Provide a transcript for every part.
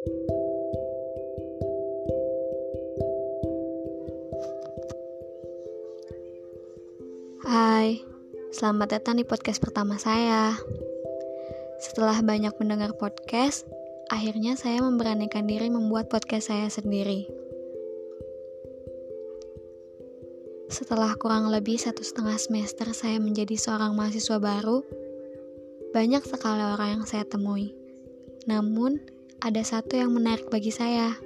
Hai, selamat datang di podcast pertama saya. Setelah banyak mendengar podcast, akhirnya saya memberanikan diri membuat podcast saya sendiri. Setelah kurang lebih satu setengah semester saya menjadi seorang mahasiswa baru, banyak sekali orang yang saya temui. Namun, ada satu yang menarik bagi saya.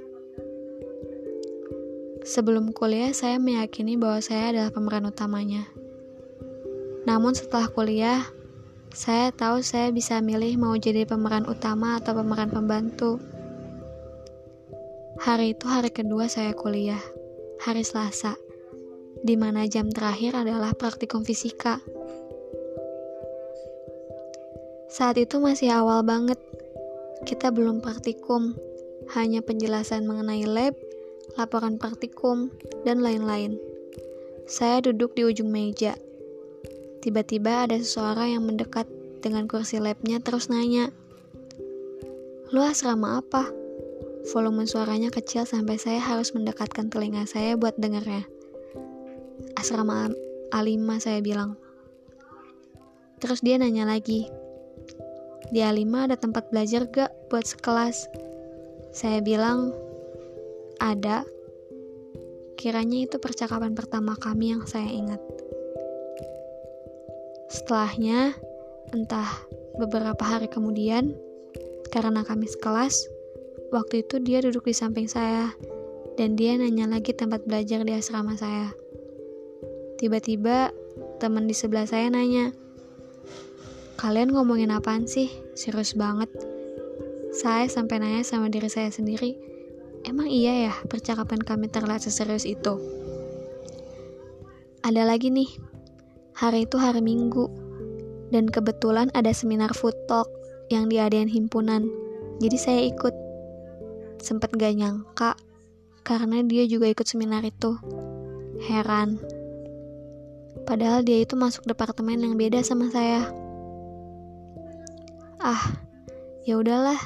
Sebelum kuliah, saya meyakini bahwa saya adalah pemeran utamanya. Namun setelah kuliah, saya tahu saya bisa milih mau jadi pemeran utama atau pemeran pembantu. Hari itu hari kedua saya kuliah, hari Selasa, di mana jam terakhir adalah praktikum fisika. Saat itu masih awal banget, kita belum praktikum, hanya penjelasan mengenai lab, laporan praktikum, dan lain-lain. Saya duduk di ujung meja Tiba-tiba ada seseorang yang mendekat dengan kursi labnya terus nanya, Lu asrama apa? Volume suaranya kecil sampai saya harus mendekatkan telinga saya buat dengarnya. Asrama A5 saya bilang. Terus dia nanya lagi, di A5 ada tempat belajar gak buat sekelas? Saya bilang, ada. Kiranya itu percakapan pertama kami yang saya ingat. Setelahnya, entah beberapa hari kemudian, karena kami sekelas, waktu itu dia duduk di samping saya, dan dia nanya lagi tempat belajar di asrama saya. Tiba-tiba, teman di sebelah saya nanya, Kalian ngomongin apaan sih? Serius banget. Saya sampai nanya sama diri saya sendiri, emang iya ya percakapan kami terlihat seserius itu? Ada lagi nih, Hari itu hari Minggu, dan kebetulan ada seminar food talk yang diadain himpunan. Jadi saya ikut. Sempet gak nyangka, karena dia juga ikut seminar itu. Heran. Padahal dia itu masuk departemen yang beda sama saya. Ah, ya udahlah.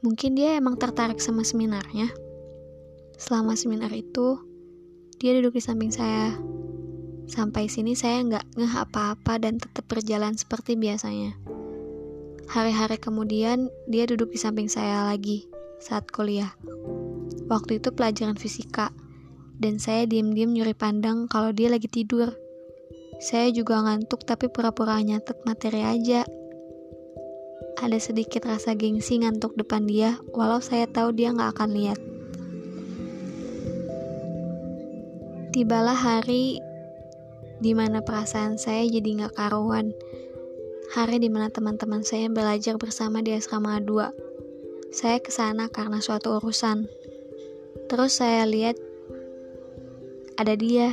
Mungkin dia emang tertarik sama seminarnya. Selama seminar itu, dia duduk di samping saya. Sampai sini saya nggak ngeh apa-apa dan tetap berjalan seperti biasanya. Hari-hari kemudian, dia duduk di samping saya lagi saat kuliah. Waktu itu pelajaran fisika, dan saya diam-diam nyuri pandang kalau dia lagi tidur. Saya juga ngantuk tapi pura-pura nyatet materi aja. Ada sedikit rasa gengsi ngantuk depan dia, walau saya tahu dia nggak akan lihat. Tibalah hari di mana perasaan saya jadi nggak karuan. Hari di mana teman-teman saya belajar bersama di asrama 2. Saya ke sana karena suatu urusan. Terus saya lihat ada dia.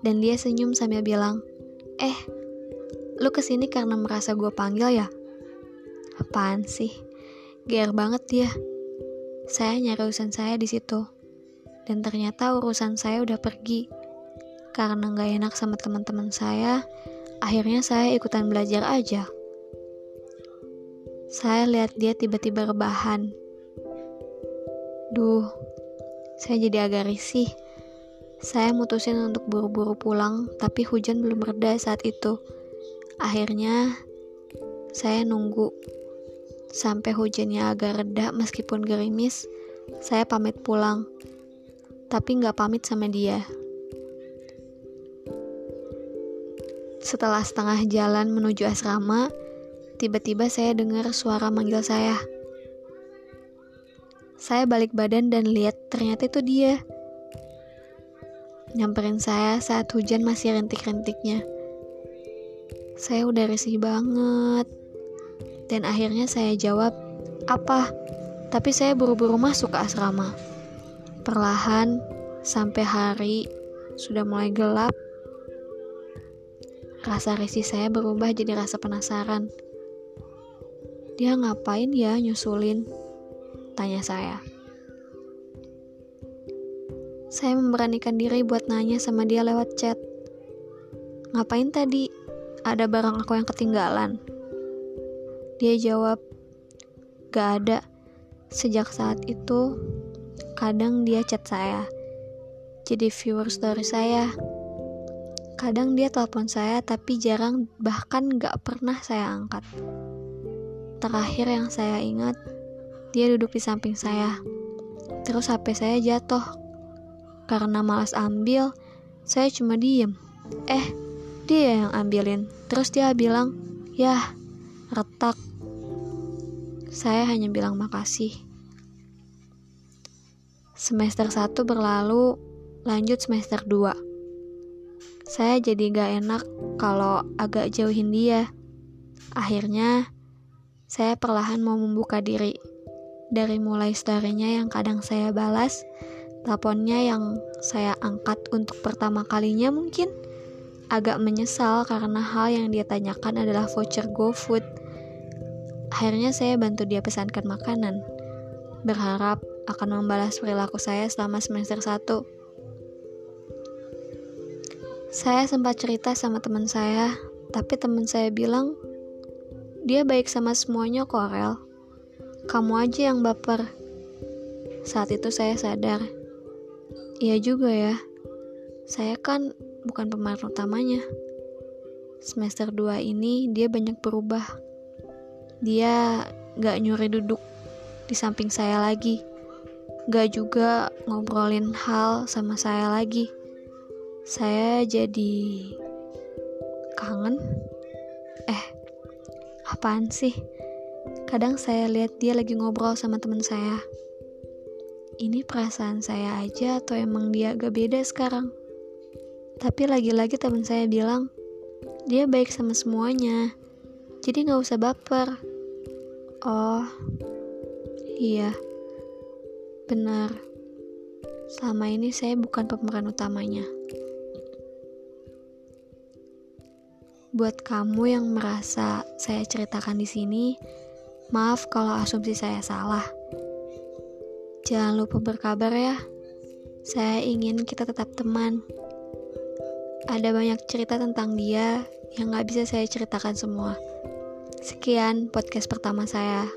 Dan dia senyum sambil bilang, "Eh, lu ke sini karena merasa gue panggil ya?" Apaan sih? Gear banget dia. Saya nyari urusan saya di situ. Dan ternyata urusan saya udah pergi karena nggak enak sama teman-teman saya, akhirnya saya ikutan belajar aja. Saya lihat dia tiba-tiba rebahan. Duh, saya jadi agak risih. Saya mutusin untuk buru-buru pulang, tapi hujan belum reda saat itu. Akhirnya, saya nunggu sampai hujannya agak reda meskipun gerimis. Saya pamit pulang, tapi nggak pamit sama dia. Setelah setengah jalan menuju asrama, tiba-tiba saya dengar suara manggil saya. Saya balik badan dan lihat ternyata itu dia. Nyamperin saya saat hujan masih rintik-rintiknya. Saya udah risih banget. Dan akhirnya saya jawab, apa? Tapi saya buru-buru masuk ke asrama. Perlahan, sampai hari sudah mulai gelap, Rasa risih saya berubah jadi rasa penasaran. Dia ngapain ya nyusulin? Tanya saya. Saya memberanikan diri buat nanya sama dia lewat chat. Ngapain tadi? Ada barang aku yang ketinggalan. Dia jawab, gak ada. Sejak saat itu, kadang dia chat saya, jadi viewer story saya. Kadang dia telepon saya, tapi jarang, bahkan gak pernah saya angkat. Terakhir yang saya ingat, dia duduk di samping saya. Terus HP saya jatuh. Karena malas ambil, saya cuma diem. Eh, dia yang ambilin. Terus dia bilang, Yah, retak. Saya hanya bilang makasih. Semester 1 berlalu, lanjut semester 2. Saya jadi gak enak kalau agak jauhin dia. Akhirnya, saya perlahan mau membuka diri. Dari mulai story-nya yang kadang saya balas, teleponnya yang saya angkat untuk pertama kalinya mungkin agak menyesal karena hal yang dia tanyakan adalah voucher GoFood. Akhirnya saya bantu dia pesankan makanan, berharap akan membalas perilaku saya selama semester 1. Saya sempat cerita sama teman saya, tapi teman saya bilang, dia baik sama semuanya kok, Rel. Kamu aja yang baper. Saat itu saya sadar, iya juga ya, saya kan bukan pemeran utamanya. Semester 2 ini dia banyak berubah. Dia gak nyuri duduk di samping saya lagi. Gak juga ngobrolin hal sama saya lagi. Saya jadi kangen. Eh, apaan sih? Kadang saya lihat dia lagi ngobrol sama teman saya. Ini perasaan saya aja atau emang dia agak beda sekarang? Tapi lagi-lagi teman saya bilang, dia baik sama semuanya. Jadi gak usah baper. Oh, iya. Benar. Selama ini saya bukan pemeran utamanya. Buat kamu yang merasa saya ceritakan di sini, maaf kalau asumsi saya salah. Jangan lupa berkabar ya. Saya ingin kita tetap teman. Ada banyak cerita tentang dia yang gak bisa saya ceritakan semua. Sekian podcast pertama saya.